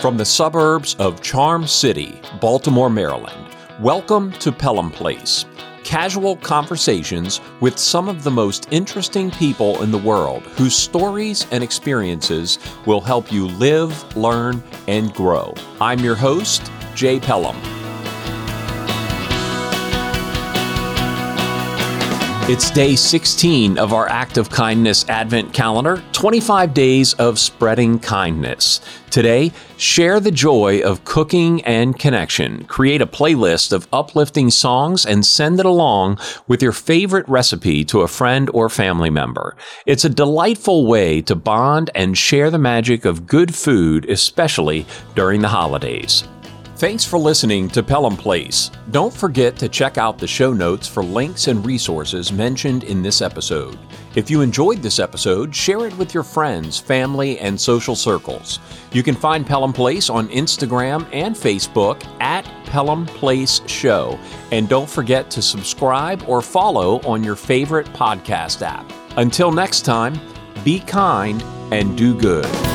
From the suburbs of Charm City, Baltimore, Maryland, welcome to Pelham Place. Casual conversations with some of the most interesting people in the world whose stories and experiences will help you live, learn, and grow. I'm your host, Jay Pelham. It's day 16 of our Act of Kindness Advent calendar 25 days of spreading kindness. Today, share the joy of cooking and connection. Create a playlist of uplifting songs and send it along with your favorite recipe to a friend or family member. It's a delightful way to bond and share the magic of good food, especially during the holidays. Thanks for listening to Pelham Place. Don't forget to check out the show notes for links and resources mentioned in this episode. If you enjoyed this episode, share it with your friends, family, and social circles. You can find Pelham Place on Instagram and Facebook at Pelham Place Show. And don't forget to subscribe or follow on your favorite podcast app. Until next time, be kind and do good.